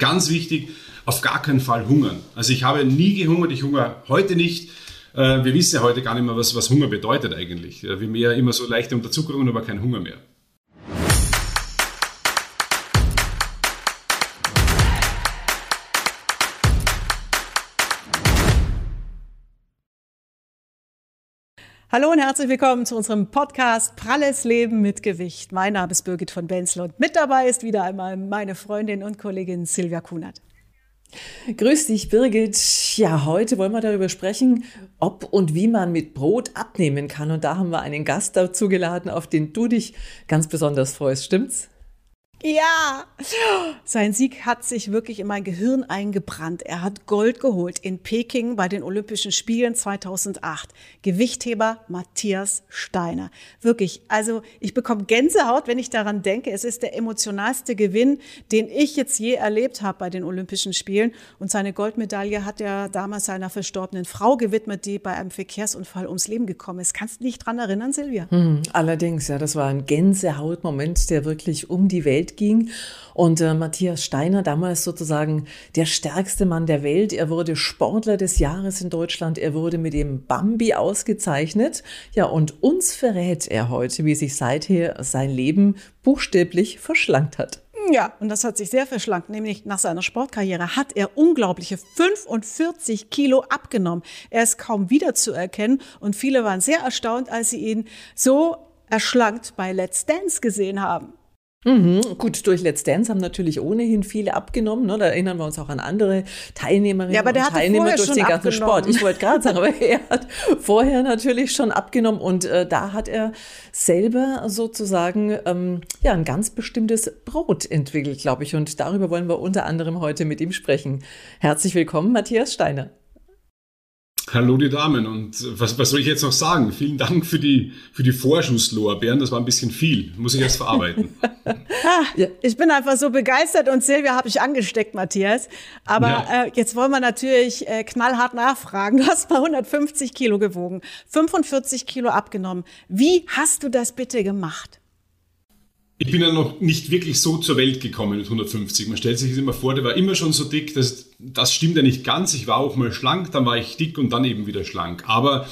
ganz wichtig, auf gar keinen Fall hungern. Also ich habe nie gehungert, ich hungere heute nicht. Äh, wir wissen ja heute gar nicht mehr, was, was Hunger bedeutet eigentlich. Wir haben ja immer so leichte Unterzuckerung, aber kein Hunger mehr. Hallo und herzlich willkommen zu unserem Podcast Pralles Leben mit Gewicht. Mein Name ist Birgit von Benzler und mit dabei ist wieder einmal meine Freundin und Kollegin Silvia Kunert. Grüß dich, Birgit. Ja, heute wollen wir darüber sprechen, ob und wie man mit Brot abnehmen kann. Und da haben wir einen Gast dazu geladen, auf den du dich ganz besonders freust. Stimmt's? Ja, sein Sieg hat sich wirklich in mein Gehirn eingebrannt. Er hat Gold geholt in Peking bei den Olympischen Spielen 2008. Gewichtheber Matthias Steiner. Wirklich, also ich bekomme Gänsehaut, wenn ich daran denke. Es ist der emotionalste Gewinn, den ich jetzt je erlebt habe bei den Olympischen Spielen. Und seine Goldmedaille hat er damals seiner verstorbenen Frau gewidmet, die bei einem Verkehrsunfall ums Leben gekommen ist. Kannst du dich dran erinnern, Silvia? Hm, allerdings, ja, das war ein Gänsehautmoment, der wirklich um die Welt ging. Und äh, Matthias Steiner, damals sozusagen der stärkste Mann der Welt, er wurde Sportler des Jahres in Deutschland, er wurde mit dem Bambi ausgezeichnet. Ja, und uns verrät er heute, wie sich seither sein Leben buchstäblich verschlankt hat. Ja, und das hat sich sehr verschlankt. Nämlich nach seiner Sportkarriere hat er unglaubliche 45 Kilo abgenommen. Er ist kaum wiederzuerkennen und viele waren sehr erstaunt, als sie ihn so erschlankt bei Let's Dance gesehen haben. Mhm. Gut, durch Let's Dance haben natürlich ohnehin viele abgenommen. Ne? Da erinnern wir uns auch an andere Teilnehmerinnen ja, aber der und Teilnehmer durch den ganzen Sport. Ich wollte gerade sagen, aber er hat vorher natürlich schon abgenommen und äh, da hat er selber sozusagen ähm, ja ein ganz bestimmtes Brot entwickelt, glaube ich. Und darüber wollen wir unter anderem heute mit ihm sprechen. Herzlich willkommen, Matthias Steiner. Hallo die Damen und was, was soll ich jetzt noch sagen? Vielen Dank für die, für die Vorschusslorbeeren, das war ein bisschen viel, muss ich erst verarbeiten. ja. Ich bin einfach so begeistert und Silvia habe ich angesteckt, Matthias. Aber ja. äh, jetzt wollen wir natürlich äh, knallhart nachfragen. Du hast mal 150 Kilo gewogen, 45 Kilo abgenommen. Wie hast du das bitte gemacht? Ich bin ja noch nicht wirklich so zur Welt gekommen mit 150. Man stellt sich das immer vor, der war immer schon so dick. Das, das stimmt ja nicht ganz. Ich war auch mal schlank, dann war ich dick und dann eben wieder schlank. Aber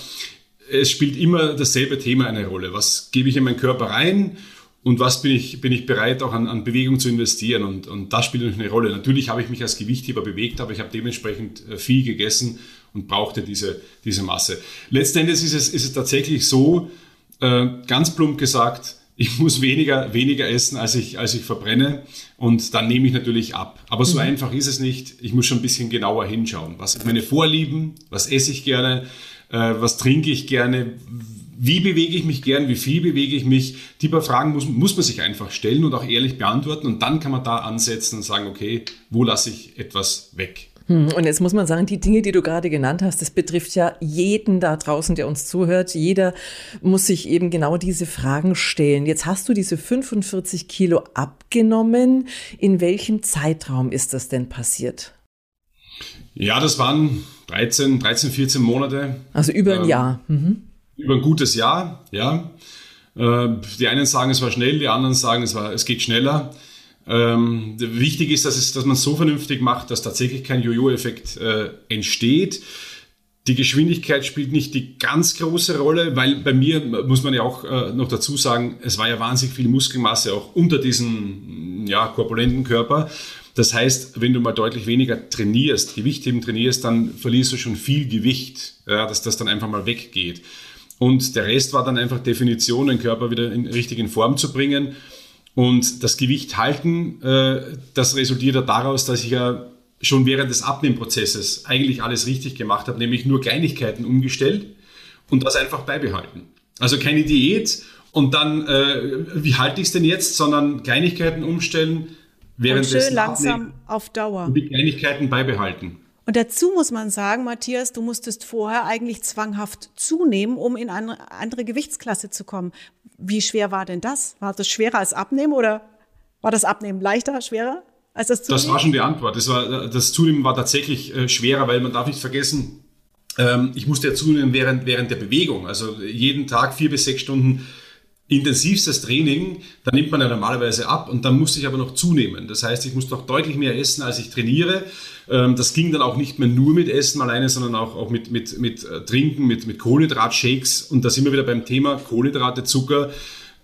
es spielt immer dasselbe Thema eine Rolle. Was gebe ich in meinen Körper rein und was bin ich, bin ich bereit auch an, an Bewegung zu investieren? Und, und das spielt natürlich eine Rolle. Natürlich habe ich mich als Gewichtheber bewegt, aber ich habe dementsprechend äh, viel gegessen und brauchte diese, diese Masse. Letztendlich ist es, ist es tatsächlich so, äh, ganz plump gesagt, ich muss weniger, weniger essen, als ich, als ich verbrenne. Und dann nehme ich natürlich ab. Aber so mhm. einfach ist es nicht. Ich muss schon ein bisschen genauer hinschauen. Was sind meine Vorlieben? Was esse ich gerne? Äh, was trinke ich gerne? Wie bewege ich mich gern? Wie viel bewege ich mich? Die paar Fragen muss, muss man sich einfach stellen und auch ehrlich beantworten. Und dann kann man da ansetzen und sagen, okay, wo lasse ich etwas weg? Hm, und jetzt muss man sagen, die Dinge, die du gerade genannt hast, das betrifft ja jeden da draußen, der uns zuhört. Jeder muss sich eben genau diese Fragen stellen. Jetzt hast du diese 45 Kilo abgenommen. In welchem Zeitraum ist das denn passiert? Ja, das waren 13, 13, 14 Monate. Also über ein ähm, Jahr. Mhm. Über ein gutes Jahr, ja. Äh, die einen sagen, es war schnell, die anderen sagen, es, war, es geht schneller. Ähm, wichtig ist, dass, es, dass man es so vernünftig macht, dass tatsächlich kein Jojo-Effekt äh, entsteht. Die Geschwindigkeit spielt nicht die ganz große Rolle, weil bei mir muss man ja auch äh, noch dazu sagen, es war ja wahnsinnig viel Muskelmasse auch unter diesem ja, korpulenten Körper. Das heißt, wenn du mal deutlich weniger trainierst, Gewichtheben trainierst, dann verlierst du schon viel Gewicht, ja, dass das dann einfach mal weggeht. Und der Rest war dann einfach Definition, den Körper wieder in richtigen Form zu bringen. Und das Gewicht halten, äh, das resultiert ja daraus, dass ich ja schon während des Abnehmprozesses eigentlich alles richtig gemacht habe, nämlich nur Kleinigkeiten umgestellt und das einfach beibehalten. Also keine Diät und dann, äh, wie halte ich es denn jetzt, sondern Kleinigkeiten umstellen, während und schön langsam auf Dauer. Und die Kleinigkeiten beibehalten. Und dazu muss man sagen, Matthias, du musstest vorher eigentlich zwanghaft zunehmen, um in eine andere Gewichtsklasse zu kommen. Wie schwer war denn das? War das schwerer als Abnehmen oder war das Abnehmen leichter, schwerer als das Zunehmen? Das war schon die Antwort. Das, war, das Zunehmen war tatsächlich äh, schwerer, weil man darf nicht vergessen, ähm, ich musste ja zunehmen während, während der Bewegung. Also jeden Tag vier bis sechs Stunden intensivstes Training, dann nimmt man ja normalerweise ab und dann muss ich aber noch zunehmen. Das heißt, ich muss noch deutlich mehr essen, als ich trainiere. Ähm, das ging dann auch nicht mehr nur mit Essen alleine, sondern auch, auch mit, mit, mit äh, Trinken, mit, mit Kohlenhydratshakes. Und da sind wir wieder beim Thema Kohlenhydrate, Zucker.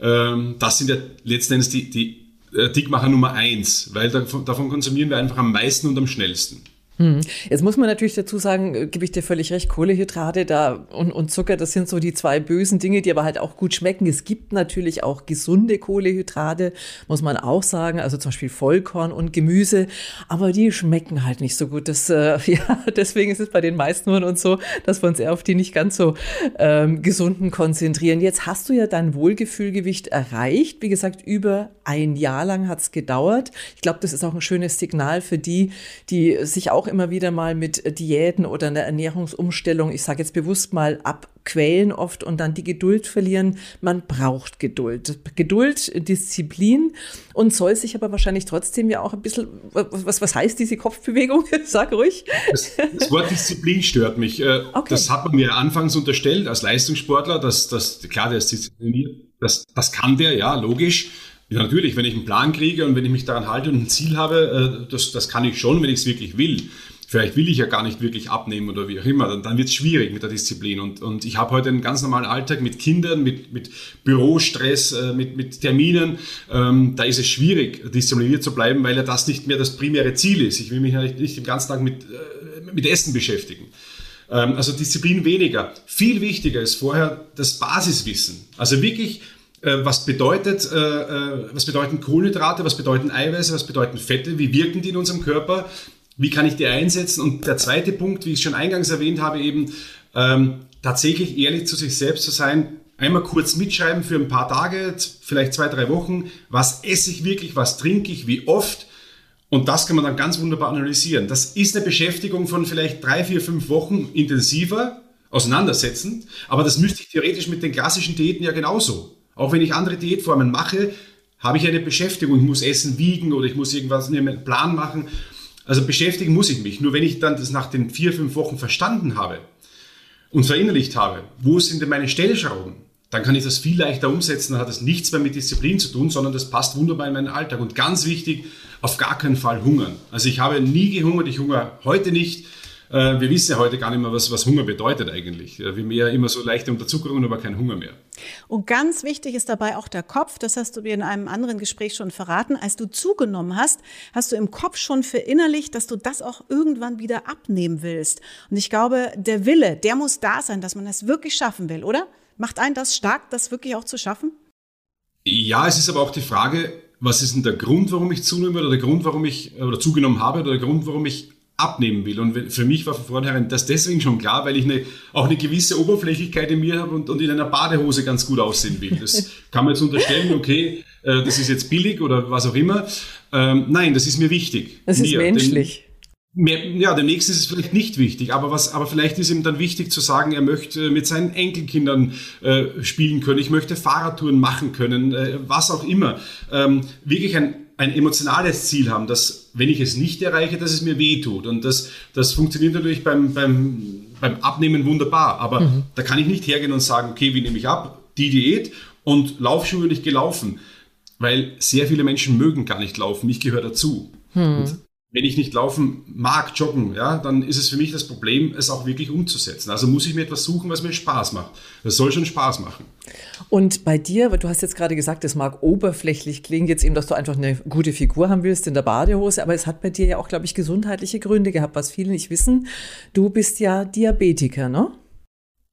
Ähm, das sind ja letzten Endes die, die äh, Dickmacher Nummer eins, weil davon konsumieren wir einfach am meisten und am schnellsten. Hm. Jetzt muss man natürlich dazu sagen, äh, gebe ich dir völlig recht, Kohlehydrate da und, und Zucker, das sind so die zwei bösen Dinge, die aber halt auch gut schmecken. Es gibt natürlich auch gesunde Kohlehydrate, muss man auch sagen, also zum Beispiel Vollkorn und Gemüse, aber die schmecken halt nicht so gut. Das, äh, ja, deswegen ist es bei den meisten von uns so, dass wir uns eher auf die nicht ganz so ähm, gesunden konzentrieren. Jetzt hast du ja dein Wohlgefühlgewicht erreicht. Wie gesagt, über ein Jahr lang hat es gedauert. Ich glaube, das ist auch ein schönes Signal für die, die sich auch auch immer wieder mal mit Diäten oder einer Ernährungsumstellung, ich sage jetzt bewusst mal, abquälen oft und dann die Geduld verlieren. Man braucht Geduld. Geduld, Disziplin und soll sich aber wahrscheinlich trotzdem ja auch ein bisschen, was, was heißt diese Kopfbewegung? Sag ruhig. Das, das Wort Disziplin stört mich. Äh, okay. Das hat man mir anfangs unterstellt als Leistungssportler, dass, dass klar, der ist diszipliniert. Das, das kann der, ja, logisch. Ja, natürlich, wenn ich einen Plan kriege und wenn ich mich daran halte und ein Ziel habe, äh, das, das kann ich schon, wenn ich es wirklich will. Vielleicht will ich ja gar nicht wirklich abnehmen oder wie auch immer, dann, dann wird es schwierig mit der Disziplin. Und, und ich habe heute einen ganz normalen Alltag mit Kindern, mit, mit Bürostress, äh, mit, mit Terminen. Ähm, da ist es schwierig, diszipliniert zu bleiben, weil ja das nicht mehr das primäre Ziel ist. Ich will mich ja nicht, nicht den ganzen Tag mit, äh, mit Essen beschäftigen. Ähm, also Disziplin weniger. Viel wichtiger ist vorher das Basiswissen. Also wirklich äh, was bedeutet, äh, äh, was bedeuten Kohlenhydrate, was bedeuten Eiweiße, was bedeuten Fette, wie wirken die in unserem Körper, wie kann ich die einsetzen? Und der zweite Punkt, wie ich schon eingangs erwähnt habe, eben ähm, tatsächlich ehrlich zu sich selbst zu sein, einmal kurz mitschreiben für ein paar Tage, vielleicht zwei, drei Wochen, was esse ich wirklich, was trinke ich, wie oft. Und das kann man dann ganz wunderbar analysieren. Das ist eine Beschäftigung von vielleicht drei, vier, fünf Wochen intensiver, auseinandersetzend, aber das müsste ich theoretisch mit den klassischen Diäten ja genauso. Auch wenn ich andere Diätformen mache, habe ich eine Beschäftigung. Ich muss Essen wiegen oder ich muss irgendwas in einem Plan machen. Also beschäftigen muss ich mich. Nur wenn ich dann das nach den vier, fünf Wochen verstanden habe und verinnerlicht habe, wo sind denn meine Stellschrauben, dann kann ich das viel leichter umsetzen. Dann hat das nichts mehr mit Disziplin zu tun, sondern das passt wunderbar in meinen Alltag. Und ganz wichtig, auf gar keinen Fall hungern. Also ich habe nie gehungert, ich hungere heute nicht. Äh, wir wissen ja heute gar nicht mehr, was, was Hunger bedeutet eigentlich. Wir haben ja immer so leichte Unterzuckerung, aber kein Hunger mehr. Und ganz wichtig ist dabei auch der Kopf. Das hast du mir in einem anderen Gespräch schon verraten. Als du zugenommen hast, hast du im Kopf schon verinnerlicht, dass du das auch irgendwann wieder abnehmen willst. Und ich glaube, der Wille, der muss da sein, dass man das wirklich schaffen will, oder? Macht einen das stark, das wirklich auch zu schaffen? Ja, es ist aber auch die Frage, was ist denn der Grund, warum ich zunehme oder der Grund, warum ich oder zugenommen habe oder der Grund, warum ich abnehmen will. Und für mich war von vornherein das deswegen schon klar, weil ich eine, auch eine gewisse Oberflächlichkeit in mir habe und, und in einer Badehose ganz gut aussehen will. Das kann man jetzt unterstellen, okay, äh, das ist jetzt billig oder was auch immer. Ähm, nein, das ist mir wichtig. Das ist mir, menschlich. Dem, ja, dem nächsten ist es vielleicht nicht wichtig, aber was, aber vielleicht ist ihm dann wichtig zu sagen, er möchte mit seinen Enkelkindern äh, spielen können, ich möchte Fahrradtouren machen können, äh, was auch immer. Ähm, wirklich ein ein emotionales Ziel haben, dass wenn ich es nicht erreiche, dass es mir weh tut. Und das, das funktioniert natürlich beim, beim, beim Abnehmen wunderbar. Aber mhm. da kann ich nicht hergehen und sagen, okay, wie nehme ich ab? Die Diät und Laufschuhe nicht gelaufen. Weil sehr viele Menschen mögen gar nicht laufen. Ich gehöre dazu. Mhm wenn ich nicht laufen mag, joggen, ja, dann ist es für mich das Problem, es auch wirklich umzusetzen. Also muss ich mir etwas suchen, was mir Spaß macht. Das soll schon Spaß machen. Und bei dir, du hast jetzt gerade gesagt, es mag oberflächlich klingen, jetzt eben, dass du einfach eine gute Figur haben willst in der Badehose, aber es hat bei dir ja auch, glaube ich, gesundheitliche Gründe gehabt, was viele nicht wissen. Du bist ja Diabetiker, ne?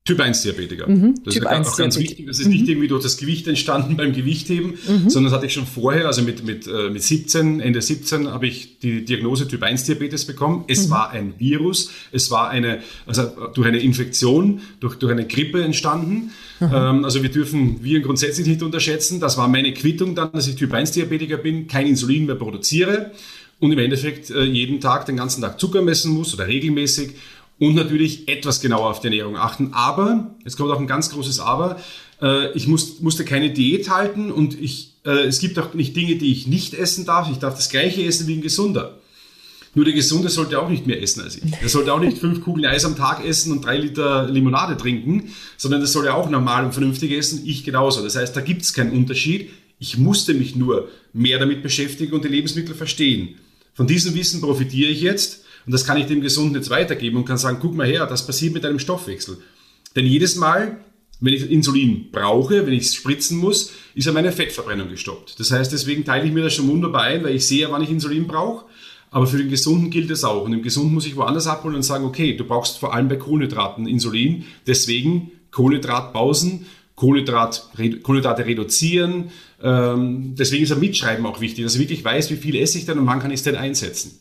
Typ 1 Diabetiker. Mhm, das typ ist auch ganz wichtig. Das ist mhm. nicht irgendwie durch das Gewicht entstanden beim Gewichtheben, mhm. sondern das hatte ich schon vorher, also mit, mit, äh, mit 17, Ende 17 habe ich die Diagnose Typ 1 Diabetes bekommen. Es mhm. war ein Virus, es war eine, also durch eine Infektion, durch, durch eine Grippe entstanden. Ähm, also wir dürfen Viren grundsätzlich nicht unterschätzen. Das war meine Quittung dann, dass ich Typ 1 Diabetiker bin, kein Insulin mehr produziere und im Endeffekt äh, jeden Tag, den ganzen Tag Zucker messen muss oder regelmäßig und natürlich etwas genauer auf die Ernährung achten. Aber, jetzt kommt auch ein ganz großes Aber, äh, ich muss, musste keine Diät halten und ich, äh, es gibt auch nicht Dinge, die ich nicht essen darf. Ich darf das gleiche essen wie ein Gesunder. Nur der Gesunde sollte auch nicht mehr essen als ich. Er sollte auch nicht fünf Kugeln Eis am Tag essen und drei Liter Limonade trinken, sondern das soll ja auch normal und vernünftig essen. Ich genauso. Das heißt, da gibt es keinen Unterschied. Ich musste mich nur mehr damit beschäftigen und die Lebensmittel verstehen. Von diesem Wissen profitiere ich jetzt und das kann ich dem Gesunden jetzt weitergeben und kann sagen, guck mal her, das passiert mit deinem Stoffwechsel. Denn jedes Mal, wenn ich Insulin brauche, wenn ich es spritzen muss, ist ja meine Fettverbrennung gestoppt. Das heißt, deswegen teile ich mir das schon wunderbar ein, weil ich sehe, wann ich Insulin brauche. Aber für den Gesunden gilt es auch. Und im Gesunden muss ich woanders abholen und sagen, okay, du brauchst vor allem bei Kohlenhydraten Insulin. Deswegen Kohlenhydratpausen, Kohlenhydrat, Kohlenhydrate reduzieren. Ähm, deswegen ist ein Mitschreiben auch wichtig, dass ich wirklich weiß, wie viel esse ich denn und wann kann ich es denn einsetzen.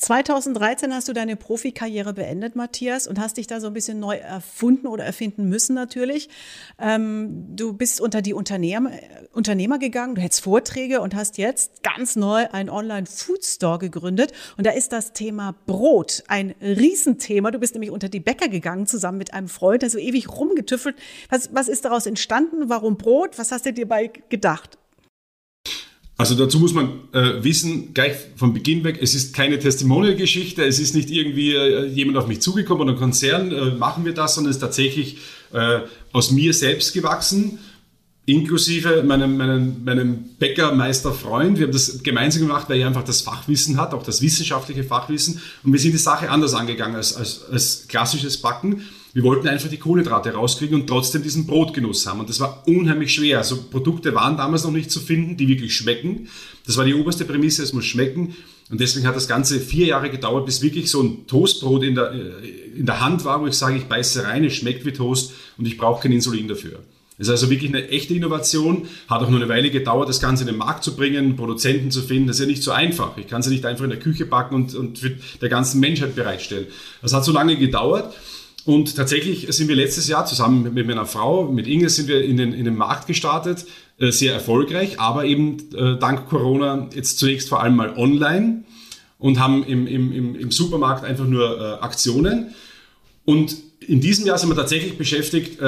2013 hast du deine Profikarriere beendet, Matthias, und hast dich da so ein bisschen neu erfunden oder erfinden müssen natürlich. Ähm, du bist unter die Unternehmer, Unternehmer gegangen, du hältst Vorträge und hast jetzt ganz neu einen Online-Food-Store gegründet. Und da ist das Thema Brot ein Riesenthema. Du bist nämlich unter die Bäcker gegangen, zusammen mit einem Freund, der so ewig rumgetüffelt. Was, was ist daraus entstanden? Warum Brot? Was hast du dir dabei gedacht? Also dazu muss man äh, wissen, gleich von Beginn weg, es ist keine Testimonial-Geschichte, es ist nicht irgendwie äh, jemand auf mich zugekommen oder ein Konzern, äh, machen wir das, sondern es ist tatsächlich äh, aus mir selbst gewachsen, inklusive meinem, meinem, meinem Bäckermeisterfreund. Wir haben das gemeinsam gemacht, weil er einfach das Fachwissen hat, auch das wissenschaftliche Fachwissen. Und wir sind die Sache anders angegangen als, als, als klassisches Backen. Wir wollten einfach die Kohlenhydrate rauskriegen und trotzdem diesen Brotgenuss haben. Und das war unheimlich schwer. Also Produkte waren damals noch nicht zu finden, die wirklich schmecken. Das war die oberste Prämisse, es muss schmecken. Und deswegen hat das Ganze vier Jahre gedauert, bis wirklich so ein Toastbrot in der, in der Hand war, wo ich sage, ich beiße rein, es schmeckt wie Toast und ich brauche kein Insulin dafür. Das ist also wirklich eine echte Innovation. Hat auch nur eine Weile gedauert, das Ganze in den Markt zu bringen, Produzenten zu finden. Das ist ja nicht so einfach. Ich kann sie nicht einfach in der Küche backen und, und für der ganzen Menschheit bereitstellen. Das hat so lange gedauert. Und tatsächlich sind wir letztes Jahr zusammen mit meiner Frau, mit Inge, sind wir in den, in den Markt gestartet, äh, sehr erfolgreich, aber eben äh, dank Corona jetzt zunächst vor allem mal online und haben im, im, im Supermarkt einfach nur äh, Aktionen. Und in diesem Jahr sind wir tatsächlich beschäftigt,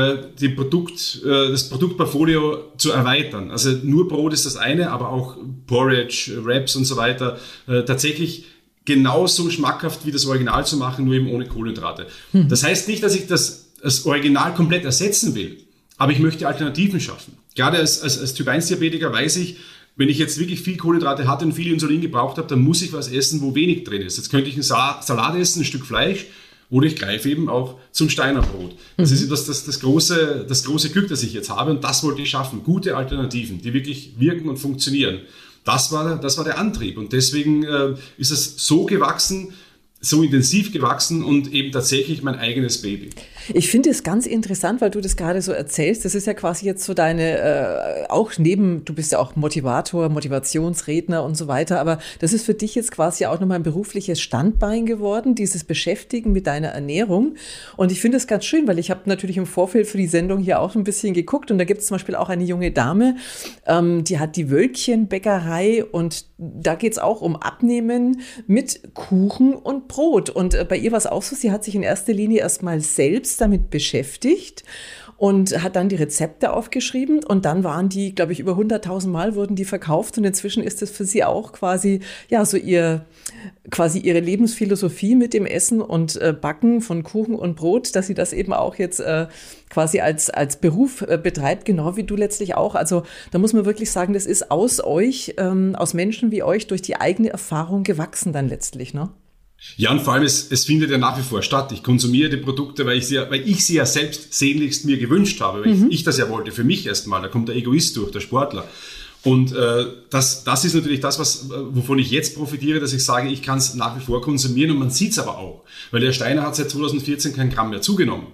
die Produkt, das Produktportfolio zu erweitern. Also nur Brot ist das eine, aber auch Porridge, Wraps und so weiter. Tatsächlich genauso schmackhaft wie das Original zu machen, nur eben ohne Kohlenhydrate. Mhm. Das heißt nicht, dass ich das, das Original komplett ersetzen will, aber ich möchte Alternativen schaffen. Gerade als, als, als Typ-1-Diabetiker weiß ich, wenn ich jetzt wirklich viel Kohlenhydrate hatte und viel Insulin gebraucht habe, dann muss ich was essen, wo wenig drin ist. Jetzt könnte ich einen Salat essen, ein Stück Fleisch, oder ich greife eben auch zum Steinerbrot. Das mhm. ist das, das, das, große, das große Glück, das ich jetzt habe und das wollte ich schaffen. Gute Alternativen, die wirklich wirken und funktionieren. Das war, das war der Antrieb. Und deswegen äh, ist es so gewachsen, so intensiv gewachsen und eben tatsächlich mein eigenes Baby. Ich finde es ganz interessant, weil du das gerade so erzählst. Das ist ja quasi jetzt so deine, äh, auch neben, du bist ja auch Motivator, Motivationsredner und so weiter, aber das ist für dich jetzt quasi auch nochmal ein berufliches Standbein geworden, dieses Beschäftigen mit deiner Ernährung. Und ich finde es ganz schön, weil ich habe natürlich im Vorfeld für die Sendung hier auch ein bisschen geguckt und da gibt es zum Beispiel auch eine junge Dame, ähm, die hat die Wölkchenbäckerei und da geht es auch um Abnehmen mit Kuchen und Brot. Und äh, bei ihr war es auch so, sie hat sich in erster Linie erstmal selbst damit beschäftigt und hat dann die Rezepte aufgeschrieben und dann waren die, glaube ich, über 100.000 Mal wurden die verkauft und inzwischen ist es für sie auch quasi, ja, so ihr, quasi ihre Lebensphilosophie mit dem Essen und äh, Backen von Kuchen und Brot, dass sie das eben auch jetzt äh, quasi als, als Beruf äh, betreibt, genau wie du letztlich auch. Also da muss man wirklich sagen, das ist aus euch, ähm, aus Menschen wie euch durch die eigene Erfahrung gewachsen dann letztlich, ne? Ja, und vor allem, es, es findet ja nach wie vor statt. Ich konsumiere die Produkte, weil ich sie, weil ich sie ja selbst sehnlichst mir gewünscht habe, weil mhm. ich, ich das ja wollte, für mich erstmal. Da kommt der Egoist durch, der Sportler. Und äh, das, das ist natürlich das, was, wovon ich jetzt profitiere, dass ich sage, ich kann es nach wie vor konsumieren und man sieht es aber auch. Weil der Steiner hat seit 2014 kein Gramm mehr zugenommen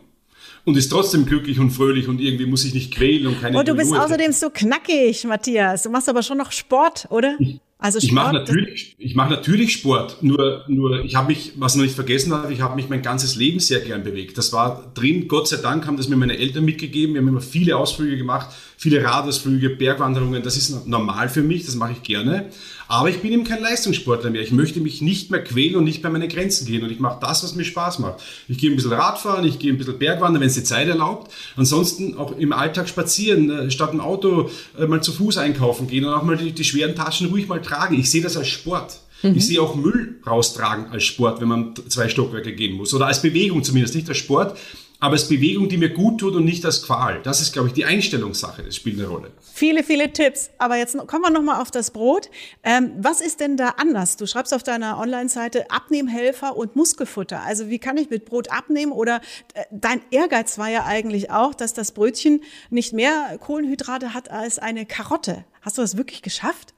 und ist trotzdem glücklich und fröhlich und irgendwie muss sich nicht quälen und keine Und du bist außerdem so knackig, Matthias. Du machst aber schon noch Sport, oder? Ich, also ich mache natürlich, ich mache natürlich Sport. Nur, nur ich habe mich, was noch nicht vergessen habe, ich habe mich mein ganzes Leben sehr gern bewegt. Das war drin. Gott sei Dank haben das mir meine Eltern mitgegeben. Wir haben immer viele Ausflüge gemacht, viele Radausflüge, Bergwanderungen. Das ist normal für mich. Das mache ich gerne. Aber ich bin eben kein Leistungssportler mehr. Ich möchte mich nicht mehr quälen und nicht bei meine Grenzen gehen. Und ich mache das, was mir Spaß macht. Ich gehe ein bisschen Radfahren, ich gehe ein bisschen Bergwandern, wenn es die Zeit erlaubt. Ansonsten auch im Alltag spazieren, äh, statt ein Auto äh, mal zu Fuß einkaufen gehen und auch mal die, die schweren Taschen ruhig mal tragen. Ich sehe das als Sport. Mhm. Ich sehe auch Müll raustragen als Sport, wenn man zwei Stockwerke gehen muss. Oder als Bewegung zumindest, nicht als Sport aber als Bewegung, die mir gut tut und nicht als Qual. Das ist, glaube ich, die Einstellungssache. Das spielt eine Rolle. Viele, viele Tipps. Aber jetzt kommen wir nochmal auf das Brot. Ähm, was ist denn da anders? Du schreibst auf deiner Online-Seite Abnehmhelfer und Muskelfutter. Also wie kann ich mit Brot abnehmen? Oder äh, dein Ehrgeiz war ja eigentlich auch, dass das Brötchen nicht mehr Kohlenhydrate hat als eine Karotte. Hast du das wirklich geschafft?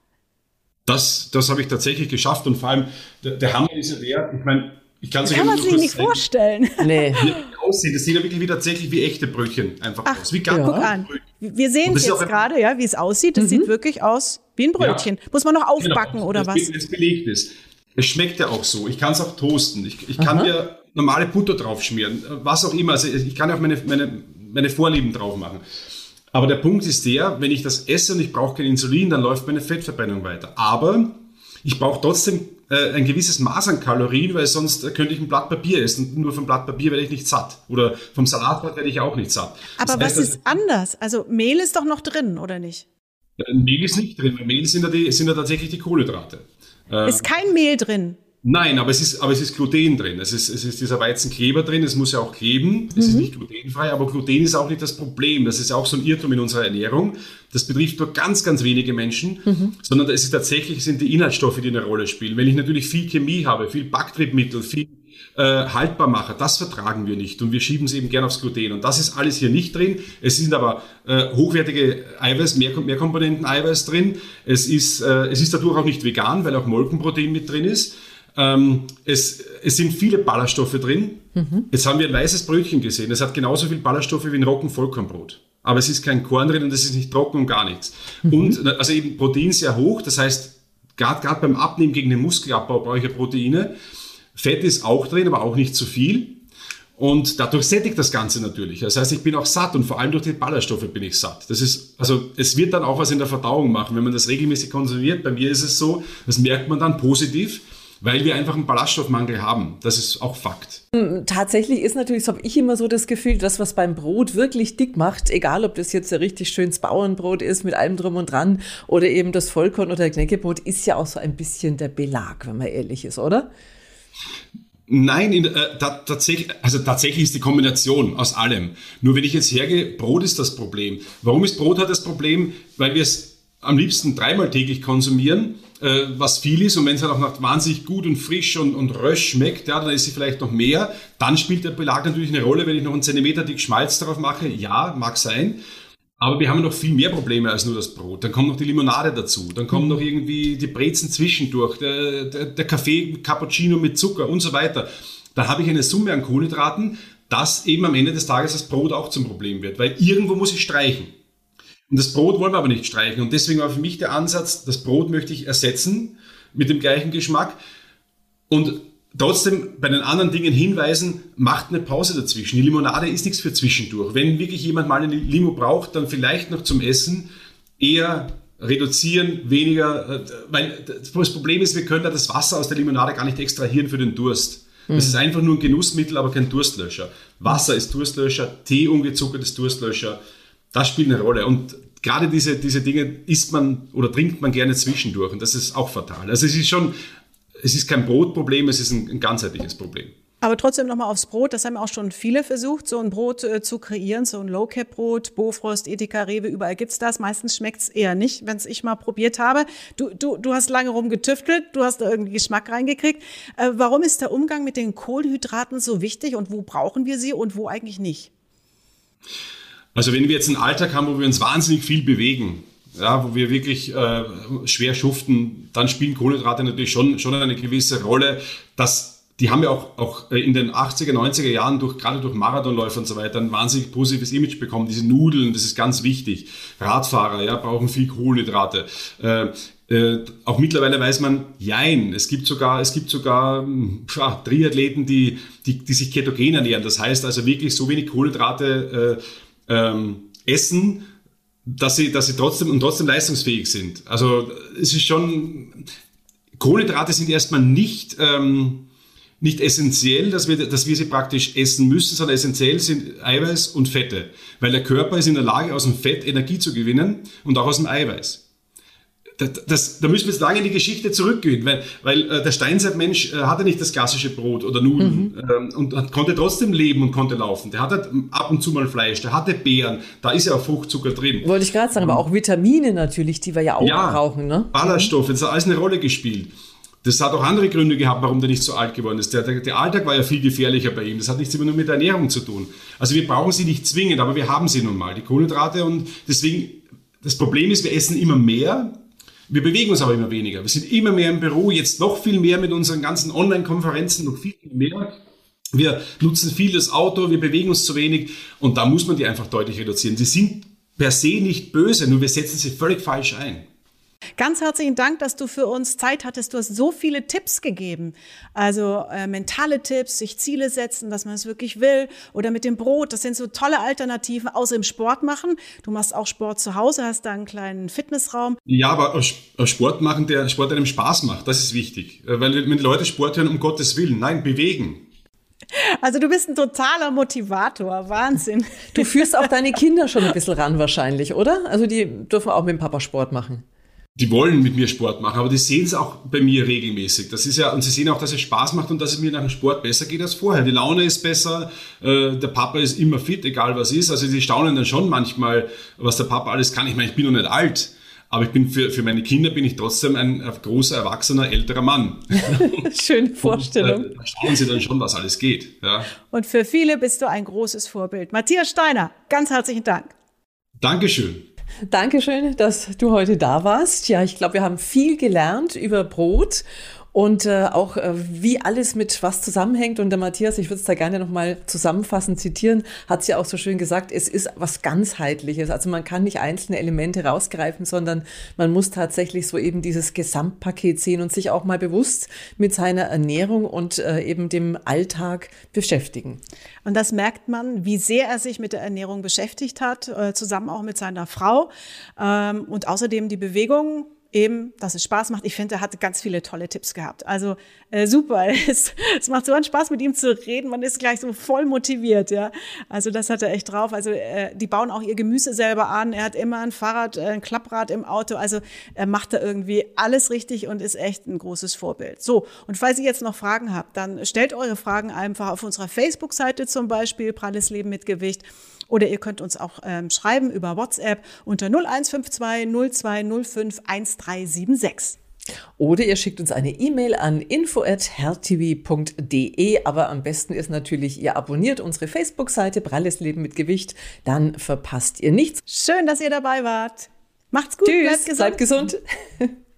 Das, das habe ich tatsächlich geschafft und vor allem der, der Hammer ist ja der, ich meine, ich kann, kann man sich nicht vorstellen. Nee. Aussehen. Das sieht ja wirklich wie tatsächlich wie echte Brötchen einfach Ach, aus. Wie ja. guck an. Wir sehen es jetzt gerade, ja, wie es aussieht. Das mhm. sieht wirklich aus wie ein Brötchen. Ja. Muss man noch genau. aufbacken genau. oder was? Wenn es belegt ist. Es schmeckt ja auch so. Ich kann es auch toasten. Ich, ich kann mir normale Butter drauf schmieren. Was auch immer. Also ich kann auch meine, meine, meine Vorlieben drauf machen. Aber der Punkt ist der, wenn ich das esse und ich brauche kein Insulin, dann läuft meine Fettverbrennung weiter. Aber ich brauche trotzdem äh, ein gewisses Maß an Kalorien, weil sonst könnte ich ein Blatt Papier essen. Nur vom Blatt Papier werde ich nicht satt. Oder vom Salatblatt werde ich auch nicht satt. Aber das heißt, was ist anders? Also Mehl ist doch noch drin, oder nicht? Mehl ist nicht drin, weil Mehl sind ja, die, sind ja tatsächlich die Kohlenhydrate. Ist kein Mehl drin? Nein, aber es ist, aber es ist Gluten drin. Es ist, es ist dieser Weizenkleber drin. Es muss ja auch kleben. Es mhm. ist nicht glutenfrei, aber Gluten ist auch nicht das Problem. Das ist auch so ein Irrtum in unserer Ernährung. Das betrifft nur ganz, ganz wenige Menschen, mhm. sondern es ist tatsächlich sind die Inhaltsstoffe, die eine Rolle spielen. Wenn ich natürlich viel Chemie habe, viel Backtriebmittel, viel äh, haltbar mache, das vertragen wir nicht und wir schieben es eben gern aufs Gluten. Und das ist alles hier nicht drin. Es sind aber äh, hochwertige Eiweiß, mehr, mehr Komponenten Eiweiß drin. Es ist, äh, es ist dadurch auch nicht vegan, weil auch Molkenprotein mit drin ist. Ähm, es, es sind viele Ballaststoffe drin. Mhm. Jetzt haben wir ein weißes Brötchen gesehen. Es hat genauso viel Ballaststoffe wie ein Roggenvollkornbrot. Aber es ist kein Korn drin und es ist nicht trocken und gar nichts. Mhm. Und also eben Protein sehr hoch. Das heißt, gerade beim Abnehmen gegen den Muskelabbau brauche ich ja Proteine. Fett ist auch drin, aber auch nicht zu viel. Und dadurch sättigt das Ganze natürlich. Das heißt, ich bin auch satt und vor allem durch die Ballaststoffe bin ich satt. Das ist, also es wird dann auch was in der Verdauung machen, wenn man das regelmäßig konsumiert. Bei mir ist es so, das merkt man dann positiv weil wir einfach einen Ballaststoffmangel haben. Das ist auch Fakt. Hm, tatsächlich ist natürlich, so habe ich immer so das Gefühl, das, was beim Brot wirklich dick macht, egal ob das jetzt ein richtig schönes Bauernbrot ist mit allem drum und dran oder eben das Vollkorn oder Knäckebrot, ist ja auch so ein bisschen der Belag, wenn man ehrlich ist, oder? Nein, in, äh, da, tatsächlich, also tatsächlich ist die Kombination aus allem. Nur wenn ich jetzt hergehe, Brot ist das Problem. Warum ist Brot halt das Problem? Weil wir es am liebsten dreimal täglich konsumieren äh, was viel ist. Und wenn es halt auch noch wahnsinnig gut und frisch und, und rösch schmeckt, ja, dann ist sie vielleicht noch mehr. Dann spielt der Belag natürlich eine Rolle, wenn ich noch einen Zentimeter dick Schmalz drauf mache. Ja, mag sein. Aber wir haben noch viel mehr Probleme als nur das Brot. Dann kommt noch die Limonade dazu. Dann kommen noch irgendwie die Brezen zwischendurch, der, der, der Kaffee, Cappuccino mit Zucker und so weiter. Da habe ich eine Summe an Kohlenhydraten, dass eben am Ende des Tages das Brot auch zum Problem wird. Weil irgendwo muss ich streichen. Und das Brot wollen wir aber nicht streichen. Und deswegen war für mich der Ansatz, das Brot möchte ich ersetzen mit dem gleichen Geschmack und trotzdem bei den anderen Dingen hinweisen, macht eine Pause dazwischen. Die Limonade ist nichts für zwischendurch. Wenn wirklich jemand mal eine Limo braucht, dann vielleicht noch zum Essen eher reduzieren, weniger, äh, weil das Problem ist, wir können da das Wasser aus der Limonade gar nicht extrahieren für den Durst. Das ist einfach nur ein Genussmittel, aber kein Durstlöscher. Wasser ist Durstlöscher, Tee ungezuckert ist Durstlöscher. Das spielt eine Rolle. Und gerade diese, diese Dinge isst man oder trinkt man gerne zwischendurch. Und das ist auch fatal. Also es ist schon, es ist kein Brotproblem, es ist ein, ein ganzheitliches Problem. Aber trotzdem nochmal aufs Brot. Das haben auch schon viele versucht, so ein Brot äh, zu kreieren, so ein Low-Cap-Brot, Bofrost, Edeka, Rewe, überall gibt's das. Meistens schmeckt's eher nicht, wenn's ich mal probiert habe. Du, du, du hast lange rumgetüftelt, du hast da irgendwie Geschmack reingekriegt. Äh, warum ist der Umgang mit den Kohlenhydraten so wichtig und wo brauchen wir sie und wo eigentlich nicht? Also wenn wir jetzt einen Alltag haben, wo wir uns wahnsinnig viel bewegen, ja, wo wir wirklich äh, schwer schuften, dann spielen Kohlenhydrate natürlich schon, schon eine gewisse Rolle. Das, die haben ja auch, auch in den 80er, 90er Jahren durch, gerade durch Marathonläufer und so weiter ein wahnsinnig positives Image bekommen. Diese Nudeln, das ist ganz wichtig. Radfahrer, ja, brauchen viel Kohlenhydrate. Äh, äh, auch mittlerweile weiß man, jein, es gibt sogar, es gibt sogar ja, Triathleten, die, die, die sich ketogen ernähren. Das heißt also wirklich so wenig Kohlenhydrate äh, ähm, essen, dass sie, dass sie trotzdem und trotzdem leistungsfähig sind. Also es ist schon, Kohlenhydrate sind erstmal nicht, ähm, nicht essentiell, dass wir, dass wir sie praktisch essen müssen, sondern essentiell sind Eiweiß und Fette. Weil der Körper ist in der Lage, aus dem Fett Energie zu gewinnen und auch aus dem Eiweiß. Das, das, da müssen wir jetzt lange in die Geschichte zurückgehen, weil, weil äh, der Steinzeitmensch äh, hatte nicht das klassische Brot oder Nudeln mhm. ähm, und, und, konnte trotzdem leben und konnte laufen. Der hatte ab und zu mal Fleisch, der hatte Beeren, da ist ja auch Fruchtzucker drin. Wollte ich gerade sagen, aber auch Vitamine natürlich, die wir ja auch ja, brauchen. Ne? Ballaststoffe, das hat alles eine Rolle gespielt. Das hat auch andere Gründe gehabt, warum der nicht so alt geworden ist. Der, der, der, Alltag war ja viel gefährlicher bei ihm. Das hat nichts immer nur mit der Ernährung zu tun. Also wir brauchen sie nicht zwingend, aber wir haben sie nun mal, die Kohlenhydrate. Und deswegen, das Problem ist, wir essen immer mehr wir bewegen uns aber immer weniger. Wir sind immer mehr im Büro, jetzt noch viel mehr mit unseren ganzen Online-Konferenzen, noch viel mehr. Wir nutzen viel das Auto, wir bewegen uns zu wenig und da muss man die einfach deutlich reduzieren. Sie sind per se nicht böse, nur wir setzen sie völlig falsch ein. Ganz herzlichen Dank, dass du für uns Zeit hattest. Du hast so viele Tipps gegeben. Also äh, mentale Tipps, sich Ziele setzen, dass man es wirklich will. Oder mit dem Brot. Das sind so tolle Alternativen, außer im Sport machen. Du machst auch Sport zu Hause, hast da einen kleinen Fitnessraum. Ja, aber Sport machen, der Sport einem Spaß macht, das ist wichtig. Äh, weil wenn Leute Sport hören, um Gottes Willen, nein, bewegen. Also du bist ein totaler Motivator, Wahnsinn. Du führst auch deine Kinder schon ein bisschen ran wahrscheinlich, oder? Also die dürfen auch mit dem Papa Sport machen die wollen mit mir Sport machen, aber die sehen es auch bei mir regelmäßig. Das ist ja, und sie sehen auch, dass es Spaß macht und dass es mir nach dem Sport besser geht als vorher. Die Laune ist besser, äh, der Papa ist immer fit, egal was ist. Also sie staunen dann schon manchmal, was der Papa alles kann. Ich meine, ich bin noch nicht alt. Aber ich bin für, für meine Kinder bin ich trotzdem ein großer, erwachsener, älterer Mann. Schöne Vorstellung. Und, äh, da schauen sie dann schon, was alles geht. Ja. Und für viele bist du ein großes Vorbild. Matthias Steiner, ganz herzlichen Dank. Dankeschön. Dankeschön, dass du heute da warst. Ja, ich glaube, wir haben viel gelernt über Brot und äh, auch äh, wie alles mit was zusammenhängt. Und der Matthias, ich würde es da gerne nochmal zusammenfassend zitieren, hat es ja auch so schön gesagt, es ist was ganzheitliches. Also man kann nicht einzelne Elemente rausgreifen, sondern man muss tatsächlich so eben dieses Gesamtpaket sehen und sich auch mal bewusst mit seiner Ernährung und äh, eben dem Alltag beschäftigen. Und das merkt man, wie sehr er sich mit der Ernährung beschäftigt hat, äh, zusammen auch mit seiner Frau. Ähm, und außerdem die Bewegung eben, dass es Spaß macht. Ich finde, er hat ganz viele tolle Tipps gehabt. Also äh, super. Es, es macht so einen Spaß, mit ihm zu reden. Man ist gleich so voll motiviert, ja. Also das hat er echt drauf. Also äh, die bauen auch ihr Gemüse selber an. Er hat immer ein Fahrrad, äh, ein Klapprad im Auto. Also er macht da irgendwie alles richtig und ist echt ein großes Vorbild. So, und falls ihr jetzt noch Fragen habt, dann stellt eure Fragen einfach auf unserer Facebook-Seite zum Beispiel, Pralles Leben mit Gewicht. Oder ihr könnt uns auch ähm, schreiben über WhatsApp unter 0152 0205 1376. Oder ihr schickt uns eine E-Mail an info@hertv.de, aber am besten ist natürlich, ihr abonniert unsere Facebook-Seite Pralles Leben mit Gewicht, dann verpasst ihr nichts. Schön, dass ihr dabei wart. Macht's gut, Tschüss, bleibt gesund. Bleibt gesund.